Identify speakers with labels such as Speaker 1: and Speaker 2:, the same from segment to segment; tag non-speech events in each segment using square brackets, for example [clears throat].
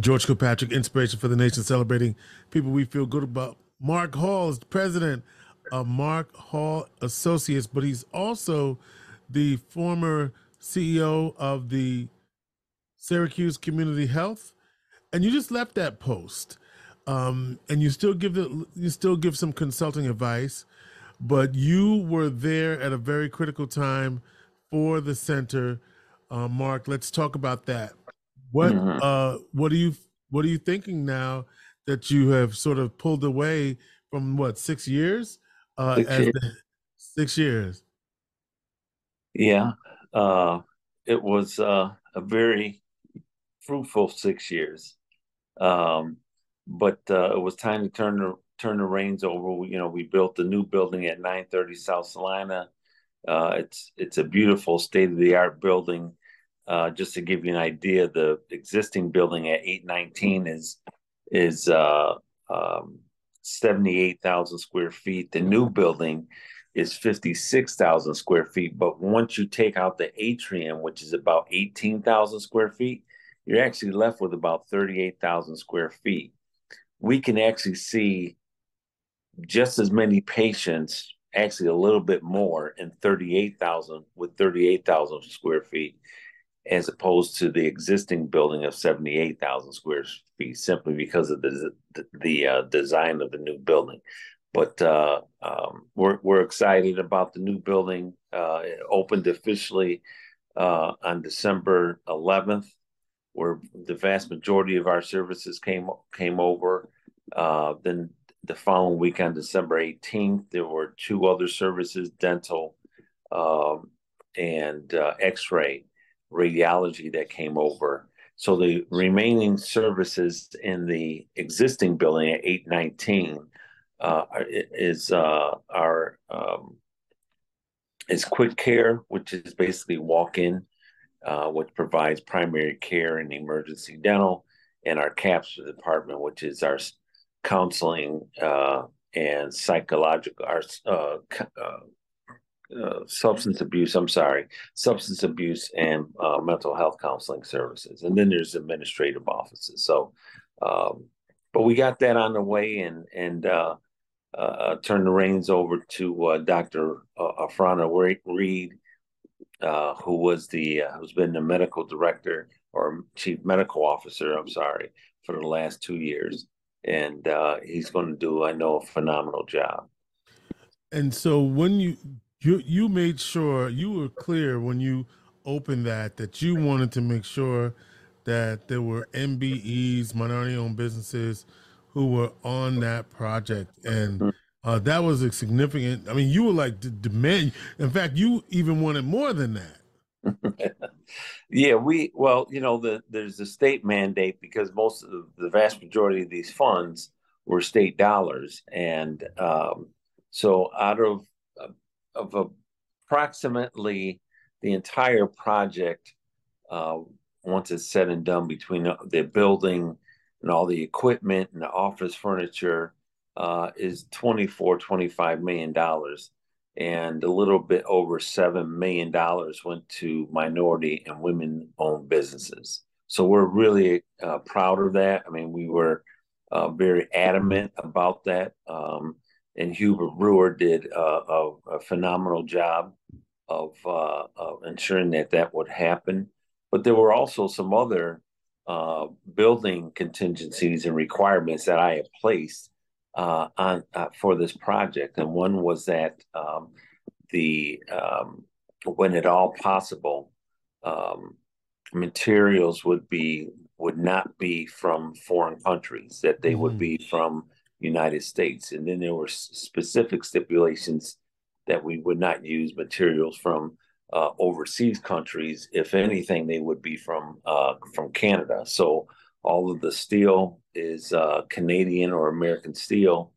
Speaker 1: George Kilpatrick, Inspiration for the Nation, celebrating people we feel good about. Mark Hall is the president of Mark Hall Associates, but he's also the former CEO of the Syracuse Community Health. And you just left that post. Um, and you still give the, you still give some consulting advice, but you were there at a very critical time for the center. Uh, Mark, let's talk about that. What mm-hmm. uh, what are you what are you thinking now that you have sort of pulled away from what six years? Uh, six, years. The, six years.
Speaker 2: Yeah, uh, it was uh, a very fruitful six years, um, but uh, it was time to turn the turn the reins over. We, you know, we built the new building at 930 South Salina. Uh, it's it's a beautiful state of the art building. Uh, just to give you an idea, the existing building at 819 is is uh, um, 78,000 square feet. The new building is 56,000 square feet. But once you take out the atrium, which is about 18,000 square feet, you're actually left with about 38,000 square feet. We can actually see just as many patients, actually a little bit more, in 38,000 with 38,000 square feet as opposed to the existing building of 78,000 square feet simply because of the the, the uh, design of the new building. But uh, um, we're we're excited about the new building. Uh, it opened officially uh, on December 11th, where the vast majority of our services came came over. Uh, then the following week on December 18th, there were two other services: dental um, and uh, X-ray radiology that came over. So the remaining services in the existing building at 819 uh, is uh, our um, is quick care, which is basically walk in, uh, which provides primary care and emergency dental, and our CAPS department, which is our counseling uh, and psychological, our uh, substance abuse, I'm sorry, substance abuse and uh, mental health counseling services. And then there's administrative offices. So, um, but we got that on the way and, and, uh, uh, turned the reins over to uh, Dr. Uh, Afrana Reed, who was the who's been the medical director or chief medical officer. I'm sorry for the last two years, and he's going to do, I know, a phenomenal job.
Speaker 1: And so, when you you you made sure you were clear when you opened that that you wanted to make sure that there were MBEs, minority-owned businesses, who were on that project, and mm-hmm. uh, that was a significant. I mean, you were like the demand. In fact, you even wanted more than that. [laughs]
Speaker 2: yeah, we well, you know, the there's a state mandate because most of the, the vast majority of these funds were state dollars, and um, so out of of approximately the entire project, uh, once it's said and done, between the building and all the equipment and the office furniture, uh, is 24, 25 million dollars. And a little bit over seven million dollars went to minority and women owned businesses. So we're really uh, proud of that. I mean, we were uh, very adamant about that. Um, and Hubert Brewer did a, a, a phenomenal job of, uh, of, ensuring that that would happen. But there were also some other uh, building contingencies and requirements that I had placed uh, on uh, for this project, and one was that um, the um, when at all possible, um, materials would be would not be from foreign countries; that they mm-hmm. would be from United States. And then there were specific stipulations that we would not use materials from uh, overseas countries. If anything, they would be from uh, from Canada. So all of the steel is uh, Canadian or American steel.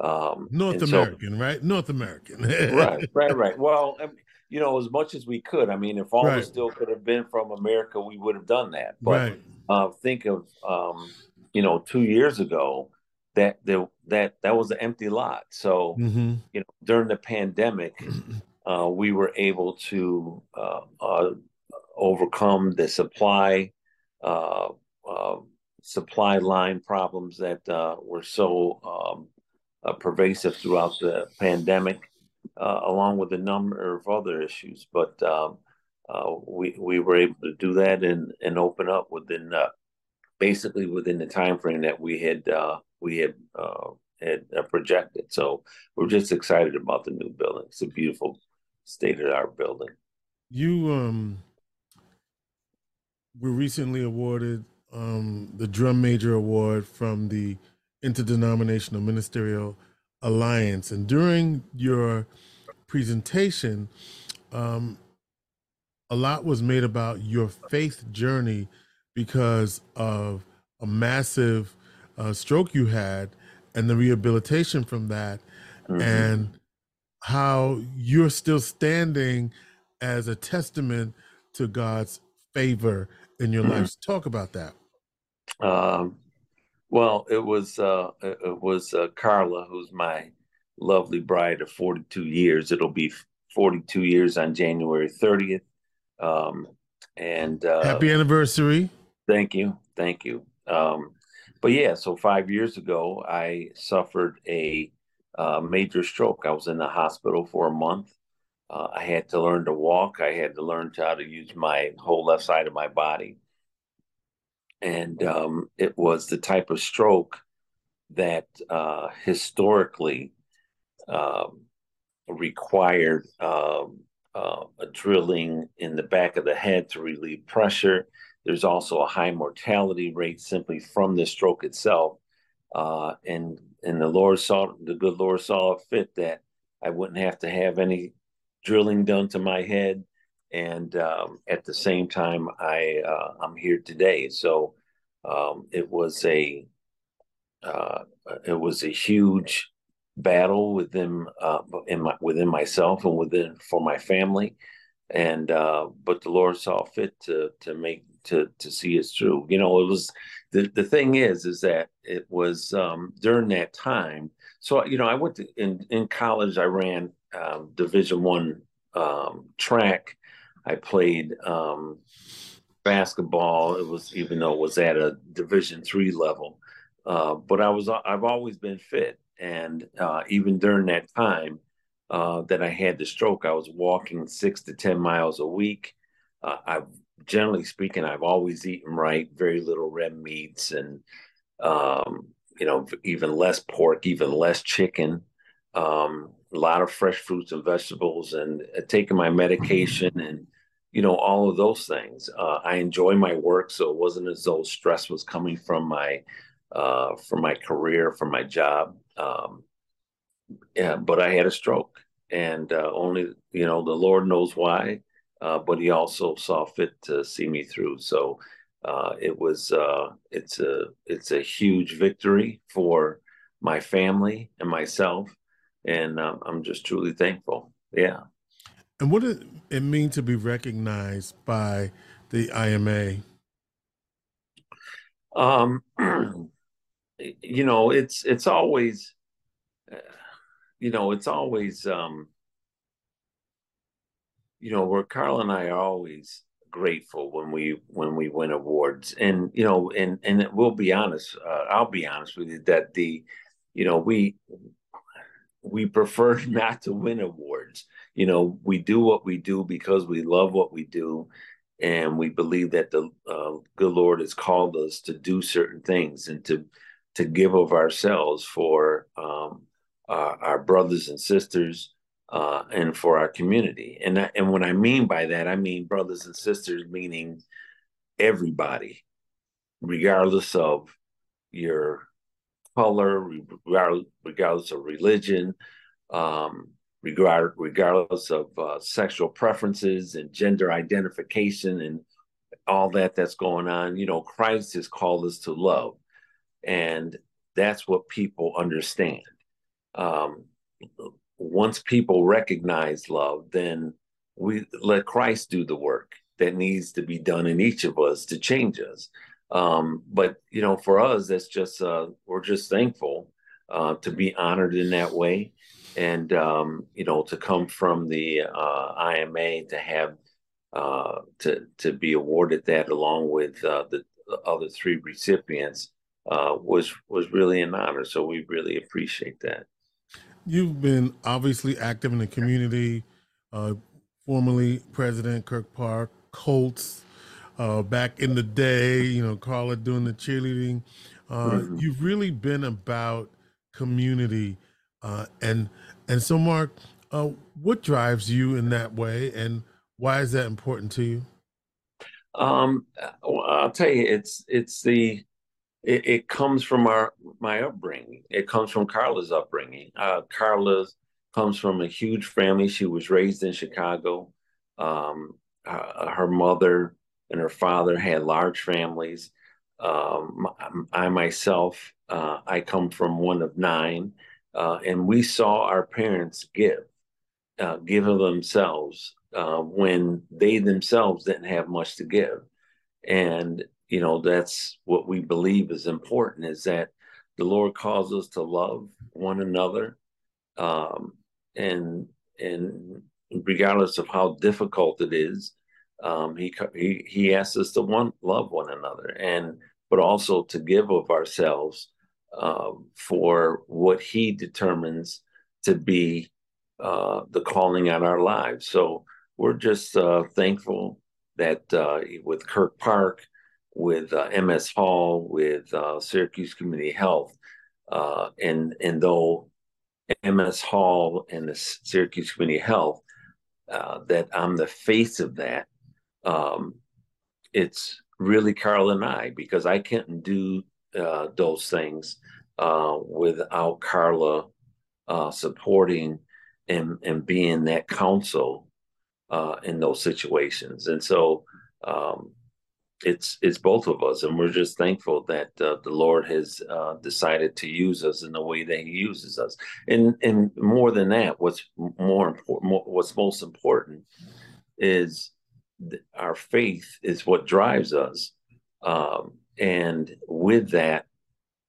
Speaker 1: Um, North American, so, right? North American. [laughs]
Speaker 2: right, right, right. Well, I mean, you know, as much as we could. I mean, if all right. the steel could have been from America, we would have done that. But right. Uh, think of, um, you know, two years ago, that there that that was an empty lot. So mm-hmm. you know during the pandemic, [clears throat] uh, we were able to uh, uh, overcome the supply uh, uh, supply line problems that uh, were so um, uh, pervasive throughout the pandemic, uh, along with a number of other issues. But um, uh, we we were able to do that and and open up within uh, basically within the time frame that we had uh, we had had projected. So we're just excited about the new building. It's a beautiful state of art building.
Speaker 1: You um were recently awarded um, the Drum Major Award from the Interdenominational Ministerial Alliance. And during your presentation, um, a lot was made about your faith journey because of a massive uh, stroke you had and the rehabilitation from that, mm-hmm. and how you're still standing as a testament to God's favor in your mm-hmm. life. Talk about that.
Speaker 2: Um, well, it was uh, it was uh, Carla, who's my lovely bride of 42 years. It'll be 42 years on January 30th. Um, and uh,
Speaker 1: happy anniversary!
Speaker 2: Thank you, thank you. Um, but yeah, so five years ago, I suffered a uh, major stroke. I was in the hospital for a month. Uh, I had to learn to walk. I had to learn to how to use my whole left side of my body and um, it was the type of stroke that uh, historically um, required um, uh, a drilling in the back of the head to relieve pressure. There's also a high mortality rate simply from the stroke itself. Uh, and and the Lord saw the good Lord saw it fit that I wouldn't have to have any drilling done to my head and um, at the same time, I uh, I'm here today. So um, it was a uh, it was a huge battle within uh, in my within myself and within for my family, and uh, but the Lord saw fit to to make to to see us through. You know, it was the the thing is is that it was um, during that time. So you know, I went to in in college. I ran um, Division One um, track I played um, basketball. It was even though it was at a Division three level, uh, but I was I've always been fit, and uh, even during that time uh, that I had the stroke, I was walking six to ten miles a week. Uh, I've generally speaking, I've always eaten right, very little red meats, and um, you know even less pork, even less chicken. Um, a lot of fresh fruits and vegetables, and uh, taking my medication and you know all of those things uh, i enjoy my work so it wasn't as though stress was coming from my uh, from my career from my job um, yeah but i had a stroke and uh, only you know the lord knows why uh, but he also saw fit to see me through. So uh, it was uh, it's a it's a huge victory for my family and myself. And um, i'm just truly thankful. Yeah.
Speaker 1: And what does it mean to be recognized by the IMA?
Speaker 2: Um, [clears throat] you know, it's it's always, you know, it's always, um, you know, where Carla and I are always grateful when we when we win awards, and you know, and and we'll be honest, uh, I'll be honest with you that the, you know, we we prefer [laughs] not to win awards. You know, we do what we do because we love what we do. And we believe that the uh, good Lord has called us to do certain things and to to give of ourselves for um, our, our, brothers and sisters uh, and for our community. And that, and what I mean by that, I mean brothers and sisters, meaning everybody, regardless of your color, regardless of religion, um, regard, regardless of uh, sexual preferences and gender identification and all that that's going on. You know, Christ has called us to love, and that's what people understand. Um, once people recognize love, then we let Christ do the work that needs to be done in each of us to change us. Um, but you know, for us, that's just uh, we're just thankful uh, to be honored in that way and um, you know to come from the uh, IMA to have uh, to to be awarded that along with uh, the the other three recipients uh, was was really an honor. So we really appreciate that.
Speaker 1: You've been obviously active in the community, uh, formerly President Kirk Park, Colts, uh, back in the day, you know, Carla doing the cheerleading. Uh,
Speaker 2: Mhm.
Speaker 1: You've really been about community, uh, and and so Mark, uh, what drives you in that way, and why is that important to you?
Speaker 2: Um, well, I'll tell you, it's it's the it, it comes from our my upbringing. It comes from Carla's upbringing. Uh, Carla comes from a huge family. She was raised in Chicago. Um, uh, her mother and her father had large families. Um, I myself, uh, I come from one of nine, uh, and we saw our parents give, uh, give of themselves uh, when they themselves didn't have much to give. And you know that's what we believe is important is that the Lord calls us to love one another, um, and and regardless of how difficult it is, um, he he he asks us to one love one another and but also to give of ourselves uh, for what he determines to be uh, the calling on our lives. So we're just uh, thankful that uh, with Kirk Park, with uh, MS Hall, with uh, Syracuse Community Health, and and though MS Hall and the Syracuse Community Health, that I'm the face of that. Um, it's really Carla and I because I can't do uh, those things uh, without Carla uh, supporting and and being that counsel uh, in those situations. And so um, it's it's both of us, and we're just thankful that uh, the Lord has uh, decided to use us in the way that He uses us. And and more than that, what's more important, what's most important is our faith is what drives us. Um, and with that,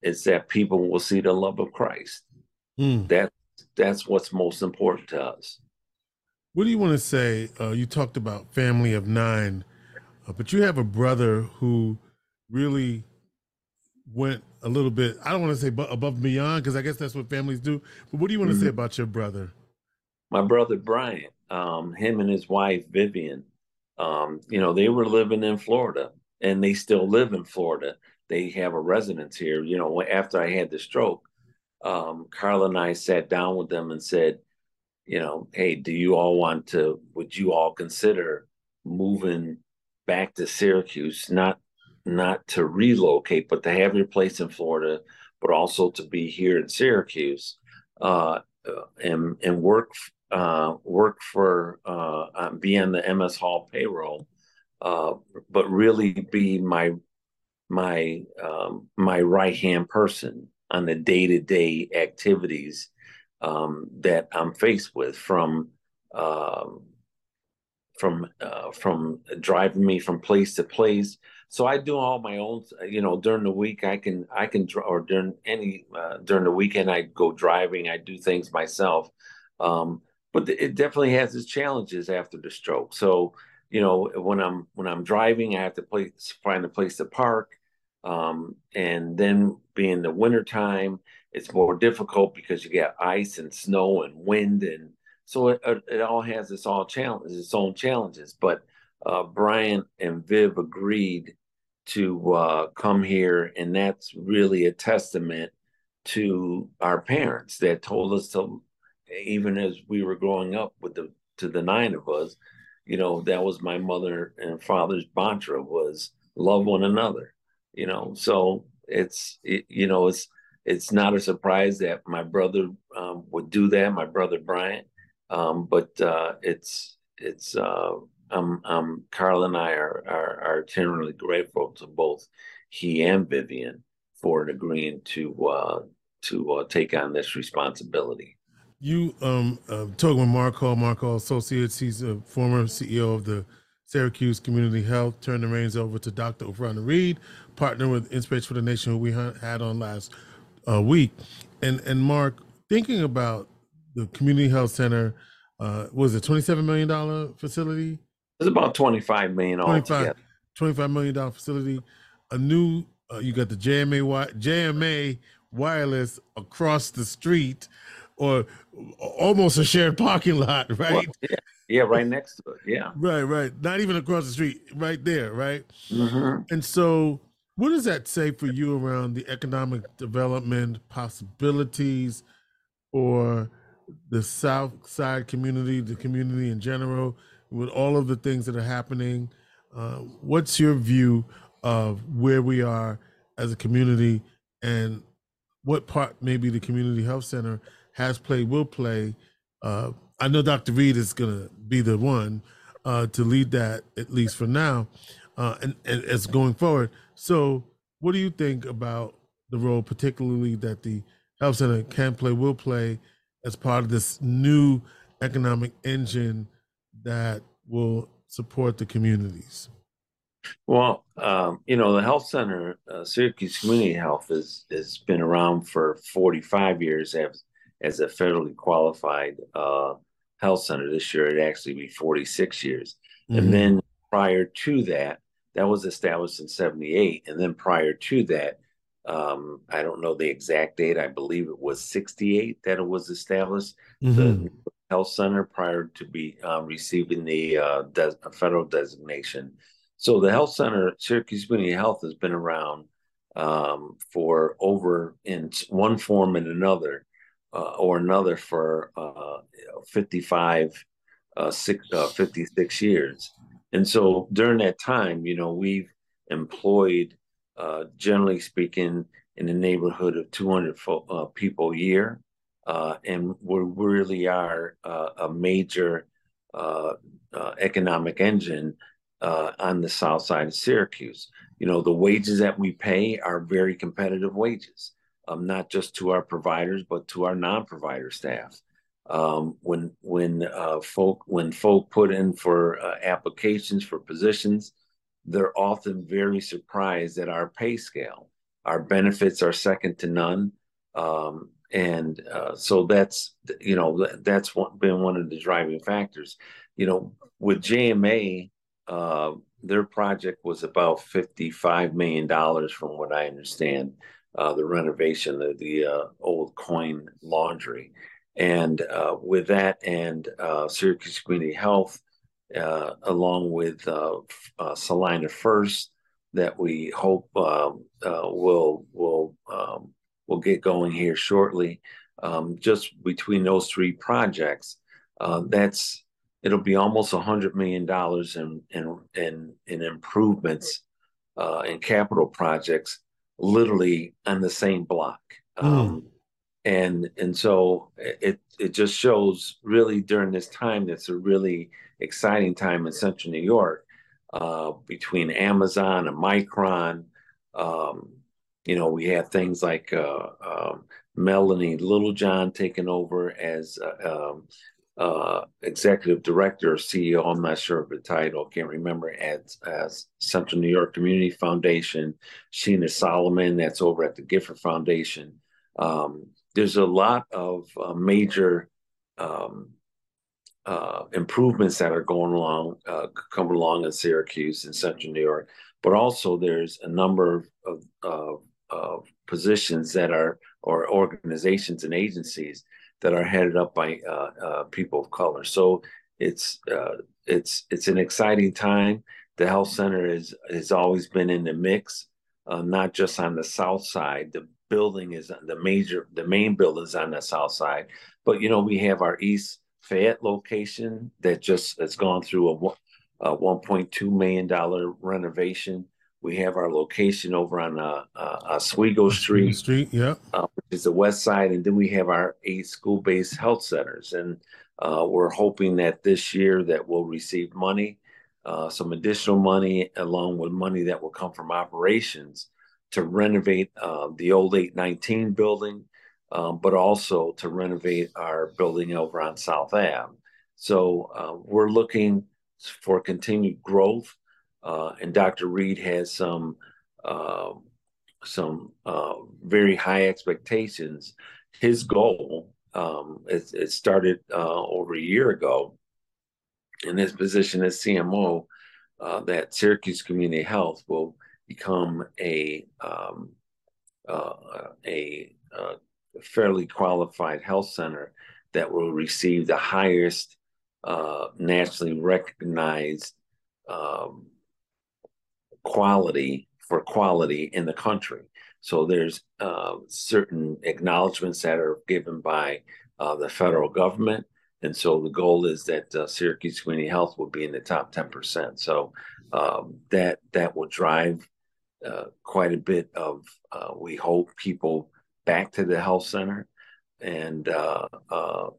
Speaker 2: it's that people will see the love of Christ.
Speaker 1: Mm.
Speaker 2: That that's what's most important to us.
Speaker 1: What do you want to say? Uh, you talked about family of nine, uh, but you have a brother who really went a little bit. I don't want to say above and beyond because I guess that's what families do. But what do you want to mm-hmm. say about your brother?
Speaker 2: My brother Brian, um, him and his wife Vivian, um, you know, they were living in Florida and they still live in Florida. They have a residence here. You know, after I had the stroke, um, Carla and I sat down with them and said, you know, hey, do you all want to, would you all consider moving back to Syracuse, not not to relocate, but to have your place in Florida, but also to be here in Syracuse uh, and and work uh, work for uh, be on the MS Hall payroll, uh, but really be my my um, my right hand person on the day to day activities um, that I'm faced with from um, from uh, from driving me from place to place. So I do all my own. You know, during the week I can I can or during any uh, during the weekend I go driving. I do things myself. Um, but it definitely has its challenges after the stroke. So you know when I'm when I'm driving, I have to place, find a place to park, um, and then being the winter time, it's more difficult because you get ice and snow and wind, and so it, it all has its all challenges, its own challenges. But uh, Brian and Viv agreed to uh, come here, and that's really a testament to our parents that told us to even as we were growing up with the to the nine of us, you know, that was my mother and father's mantra was love one another. You know, so it's it, you know it's it's not a surprise that my brother um, would do that, my brother Brian, um, but uh, it's it's uh, um, um, Carla and I are, are are eternally grateful to both he and Vivian for agreeing to uh, to uh, take on this responsibility.
Speaker 1: You um uh, talking with Mark Hall, Mark Hall Associates. He's a former CEO of the Syracuse Community Health. Turned the reins over to Dr. Ofrana Reed, partner with Inspiration for the Nation, who we had on last uh, week. And and Mark, thinking about the Community Health Center, uh, was a twenty seven million dollar facility?
Speaker 2: It's about twenty five million 25,
Speaker 1: $25 million facility. a new uh, you got the JMA JMA wireless across the street or almost a shared parking lot, [laughs] right? Well,
Speaker 2: yeah. yeah, right next to it. Yeah.
Speaker 1: Right, right. Not even across the street, right there, right?
Speaker 2: Mm-hmm.
Speaker 1: And so, what does that say for you around the economic development possibilities for the South Side community, the community in general, with all of the things that are happening? Uh, what's your view of where we are as a community and what part maybe the community health center has played, will play. Uh, I know Dr. Reed is going to be the one uh, to lead that, at least for now, uh, and, and as going forward. So, what do you think about the role, particularly that the health center can play, will play, as part of this new economic engine that will support the communities?
Speaker 2: Well, um, you know, the health center, uh, Syracuse Community Health, has has been around for 45 years as as a federally qualified uh, health center. This year, it actually be 46 years, mm-hmm. and then prior to that, that was established in 78, and then prior to that, um, I don't know the exact date. I believe it was 68 that it was established. Mm-hmm. The health center prior to be uh, receiving the uh, de- federal designation. So the health center, Syracuse Community Health, has been around um, for over in one form and another uh, or another for uh, 55, uh, six, uh, 56 years. And so during that time, you know, we've employed, uh, generally speaking, in the neighborhood of 200 fo- uh, people a year. and we really are a major economic engine uh, on the south side of Syracuse. You know, the wages that we pay are very competitive wages, um, not just to our providers, but to our non-provider staff. Um, when when uh, folk when folk put in for uh, applications for positions, they're often very surprised at our pay scale. Our benefits are second to none, um, and uh, so that's you know that's been one of the driving factors. You know, with JMA, uh, their project was about $55 million, from what I understand, uh, the renovation of the uh, old coin laundry. And uh, with that and uh, Syracuse Community Health, along with Salina First, that we hope um, will will um, will get going here shortly. Um, just between those three projects, that's it'll be almost a hundred million dollars in in in, in improvements uh, in capital projects, literally on the same block. Mm. Um, and and so it it just shows really during this time that's a really exciting time in Central New York uh, between Amazon and Micron. Um, you know, we have things like uh, um, Melanie Littlejohn taking over as uh, um, uh, executive director or CEO, I'm not sure of the title, can't remember, at, as Central New York Community Foundation, Sheena Solomon, that's over at the Gifford Foundation. Um, there's a lot of uh, major um, uh, improvements that are going along, uh, coming along in Syracuse and Central New York, but also there's a number of, of, of positions that are, or organizations and agencies that are headed up by uh, uh, people of color. So it's uh, it's it's an exciting time. The health center is has always been in the mix, uh, not just on the south side. The building is the major, the main building is on the south side, but you know we have our East Fayette location that just has gone through a, a 1.2 million dollar renovation. We have our location over on uh, uh, Oswego Street,
Speaker 1: Street, yeah,
Speaker 2: uh, which is the west side, and then we have our eight school-based health centers, and uh, we're hoping that this year that we'll receive money, uh, some additional money, along with money that will come from operations to renovate uh, the old 819 building, um, but also to renovate our building over on South Ave. So uh, we're looking for continued growth. Uh, and Dr. Reed has some uh, some uh, very high expectations. His goal, um, it, it, started uh, over a year ago in his position as CMO, uh, that Syracuse Community Health will become a um, uh, a, uh, federally qualified health center that will receive the highest uh, nationally recognized um, quality for quality in the country. So there's uh, certain acknowledgments that are given by uh, the federal government. And so the goal is that uh, Syracuse Community Health will be in the top 10%. So um, that that will drive uh, quite a bit of, uh, we hope, people back to the health center and uh,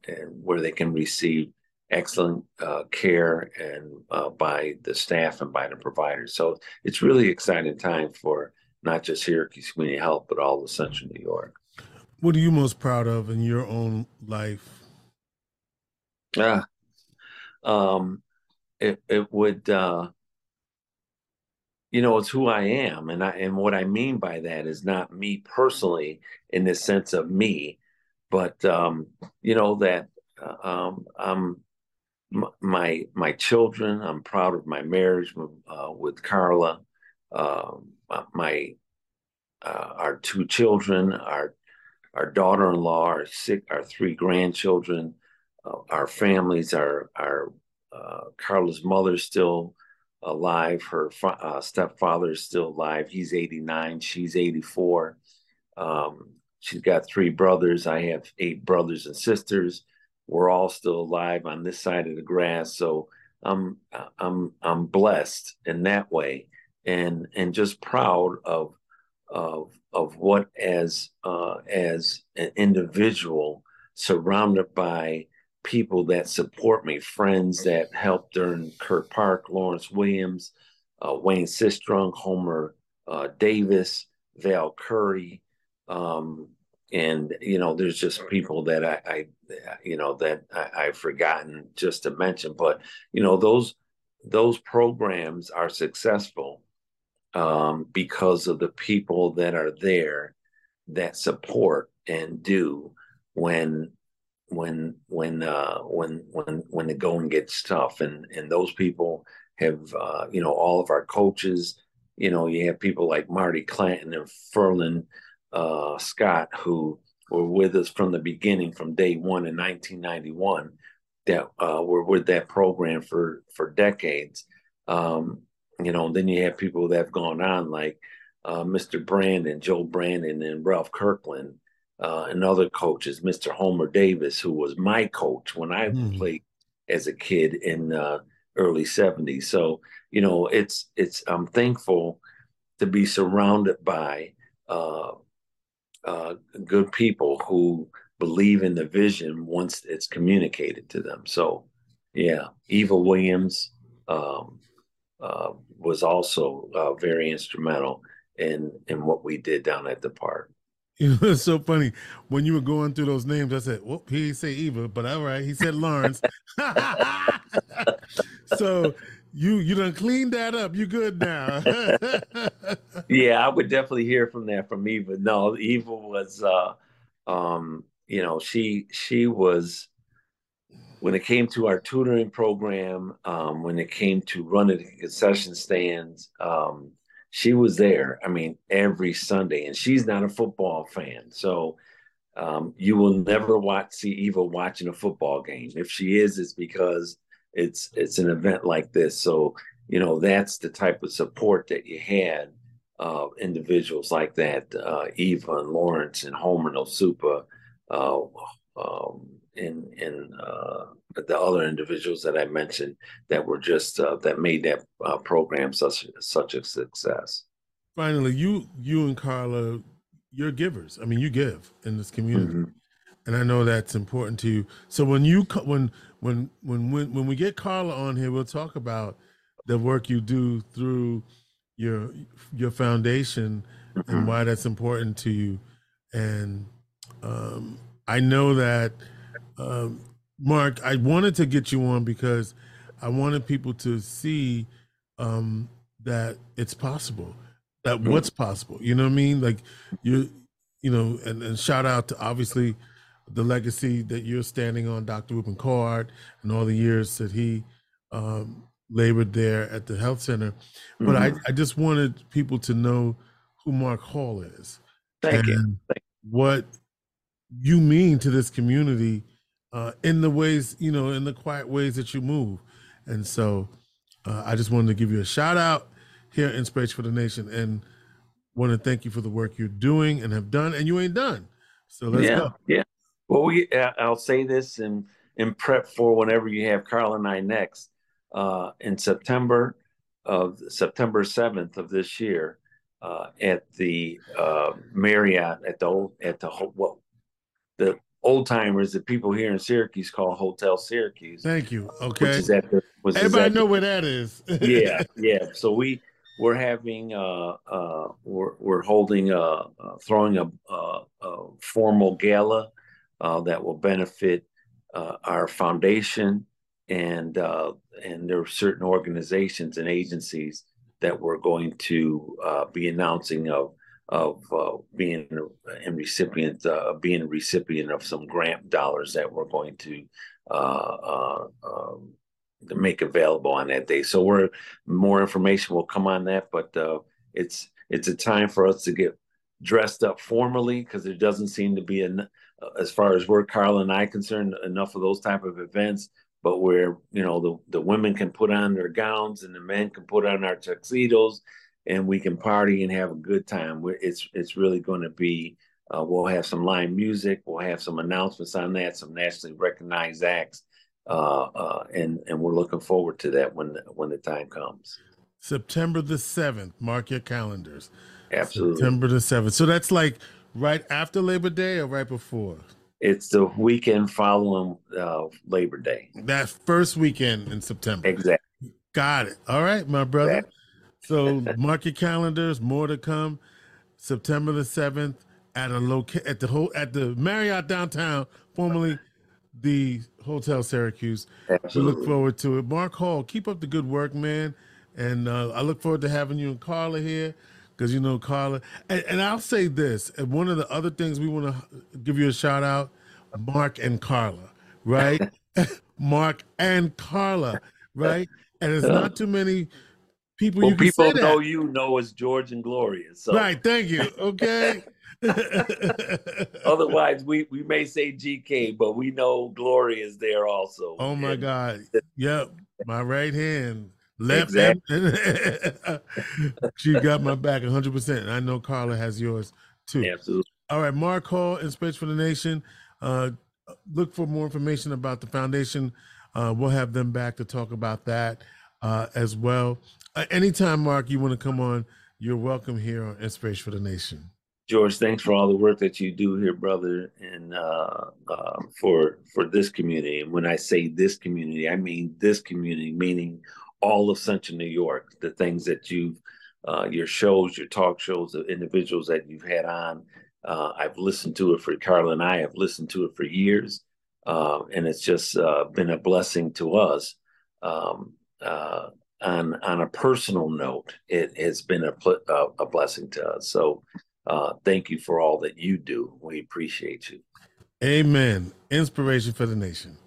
Speaker 2: and where they can receive excellent uh, care and uh, by the staff and by the providers. So it's really exciting time for not just Syracuse Community Health, but all of Central New York.
Speaker 1: What are you most proud of in your own life?
Speaker 2: Yeah, um, it it would, uh, you know, it's who I am, and I and what I mean by that is not me personally in the sense of me, but um, you know that uh, um, I'm my my children. I'm proud of my marriage uh, with Carla. Uh, my uh, our two children, our our daughter-in-law, our six, our three grandchildren, uh, our families, our our uh, Carla's mother still alive. Her uh, stepfather is still alive. He's 89. She's 84. Um, she's got three brothers. I have eight brothers and sisters we're all still alive on this side of the grass. So I'm I'm I'm blessed in that way, and and just proud of of of what as uh, as an individual surrounded by people that support me, friends that helped during Kirk Park, Lawrence Williams, uh, Wayne Sistrunk, Homer uh, Davis, Val Curry, um, and you know there's just people that I, I you know that I, have forgotten just to mention but you know those those programs are successful um, because of the people that are there that support and do when when when uh, when when when the going gets tough and and those people have uh, you know all of our coaches you know you have people like Marty Clanton and Ferlin uh, Scott, who were with us from the beginning, from day one in 1991, that uh, were with that program for for decades. Um, you know, then you have people that have gone on like uh, Mr. Brandon, Joe Brandon, and Ralph Kirkland, uh, and other coaches, Mr. Homer Davis, who was my coach when I mm. played as a kid in uh, early 70s. So, you know, it's it's I'm thankful to be surrounded by uh, uh, good people who believe in the vision once it's communicated to them. So, yeah, Eva Williams um, uh, was also uh, very instrumental in in what we did down at the park. [laughs]
Speaker 1: You was so funny when you were going through those names. I said, "Well, he didn't say Eva, but all right." He said Lawrence. [laughs] so you you done cleaned that up. You good now? [laughs]
Speaker 2: yeah, I would definitely hear from that from Eva. No, Eva was, uh, um, you know, she she was when it came to our tutoring program, um, when it came to running the concession stands, um, she was there. I mean, every Sunday, and she's not a football fan, so um, you will never watch see Eva watching a football game. If she is, it's because it's it's an event like this. So you know that's the type of support that you had. Uh, individuals like that, uh, Eva and Lawrence and Homer Osupa, uh, um, and and uh, the other individuals that I mentioned that were just uh, that made that uh, program such such a success.
Speaker 1: Finally, you you and Carla, you're givers. I mean, you give in this community. Mm-hmm and I know that's important to you. So when you when when when when when we get Carla on here, we'll talk about the work you do through your your foundation mm-hmm. and why that's important to you. And um, I know that um, Mark, I wanted to get you on because I wanted people to see um, that it's possible, that mm-hmm. what's possible. You know what I mean? Like you, you know, and, and shout out to obviously the legacy that you're standing on, Dr. Reuben Card, and all the years that he um, labored there at the health center. But
Speaker 2: Mhm.
Speaker 1: I, I just wanted people to know who Mark Hall is
Speaker 2: Thank you. Thank
Speaker 1: what you mean to this community uh, in the ways, you know, in the quiet ways that you move. And so uh, I just wanted to give you a shout out here at Inspiration for the Nation and want to thank you for the work you're doing and have done, and you ain't done. So let's
Speaker 2: yeah,
Speaker 1: go.
Speaker 2: yeah. Well, we I- I'll say this in in prep for whenever you have Carla and I next uh, in September of September seventh of this year uh, at the uh, Marriott at the old at the what the old timers the people here in Syracuse call Hotel Syracuse,
Speaker 1: Thank you.
Speaker 2: which
Speaker 1: Okay.
Speaker 2: is at the which is
Speaker 1: Everybody
Speaker 2: at the-
Speaker 1: know where that is. [laughs]
Speaker 2: yeah, yeah. So we we're having uh uh we're we're holding uh, uh throwing a, a a formal gala uh that will benefit uh our foundation and uh and there are certain organizations and agencies that we're going to uh be announcing of of uh, being a recipient uh, being a recipient of some grant dollars that we're going to uh, uh, um, make available on that day. So we're more information will come on that, but uh, it's it's a time for us to get dressed up formally because there doesn't seem to be an as far as we're Carla and I concerned enough of those type of events. But where you know the the women can put on their gowns and the men can put on our tuxedos, and we can party and have a good time. We're, it's it's really going to be. Uh, we'll have some live music. We'll have some announcements on that. Some nationally recognized acts uh, uh, and and we're looking forward to that when when the time comes.
Speaker 1: September the 7th. Mark your calendars.
Speaker 2: Absolutely,
Speaker 1: September the 7th. So that's like right after Labor Day or right before?
Speaker 2: it's the weekend following uh, Labor Day.
Speaker 1: That first weekend in September.
Speaker 2: Exactly.
Speaker 1: Got it. All right, my brother.
Speaker 2: Exactly.
Speaker 1: So mark your calendars. More to come. September the seventh at a loca- at the whole at the Marriott downtown, formerly the Hotel Syracuse. We look forward to it. Mark Hall, keep up the good work, man. And uh, I look forward to having you and Carla here because you know Carla. And, and I'll say this: and one of the other things we want to give you a shout out, Mark and Carla, right? [laughs] [laughs] Mark and Carla, right? And it's not too many people
Speaker 2: Well,
Speaker 1: you
Speaker 2: people know you know as George and Gloria. So
Speaker 1: Right. Thank you. Okay. [laughs] [laughs]
Speaker 2: otherwise, we we may say GK, but we know Gloria is there also.
Speaker 1: Oh my
Speaker 2: And
Speaker 1: God. Yep. My right hand. Left hand. [laughs] she got my back 100%. And I know Carla has yours too.
Speaker 2: Absolutely.
Speaker 1: All right. Mark Hall, Inspiration for the Nation. Uh, look for more information about the foundation. Uh, we'll have them back to talk about that uh, as well. Uh, anytime, Mark, you want to come on, you're welcome here on Inspiration for the Nation.
Speaker 2: George, thanks for all the work that you do here, brother, and uh, uh, for for this community. And when I say this community, I mean this community, meaning all of Central New York. The things that you've, uh, your shows, your talk shows, the individuals that you've had on. Uh, I've listened to it for Carla and I have listened to it for years, uh, and it's just uh, been a blessing to us. Um, on on a personal note, it has been a uh, a blessing to us. So uh, thank you for all that you do. We appreciate you.
Speaker 1: Amen. Inspiration for the Nation.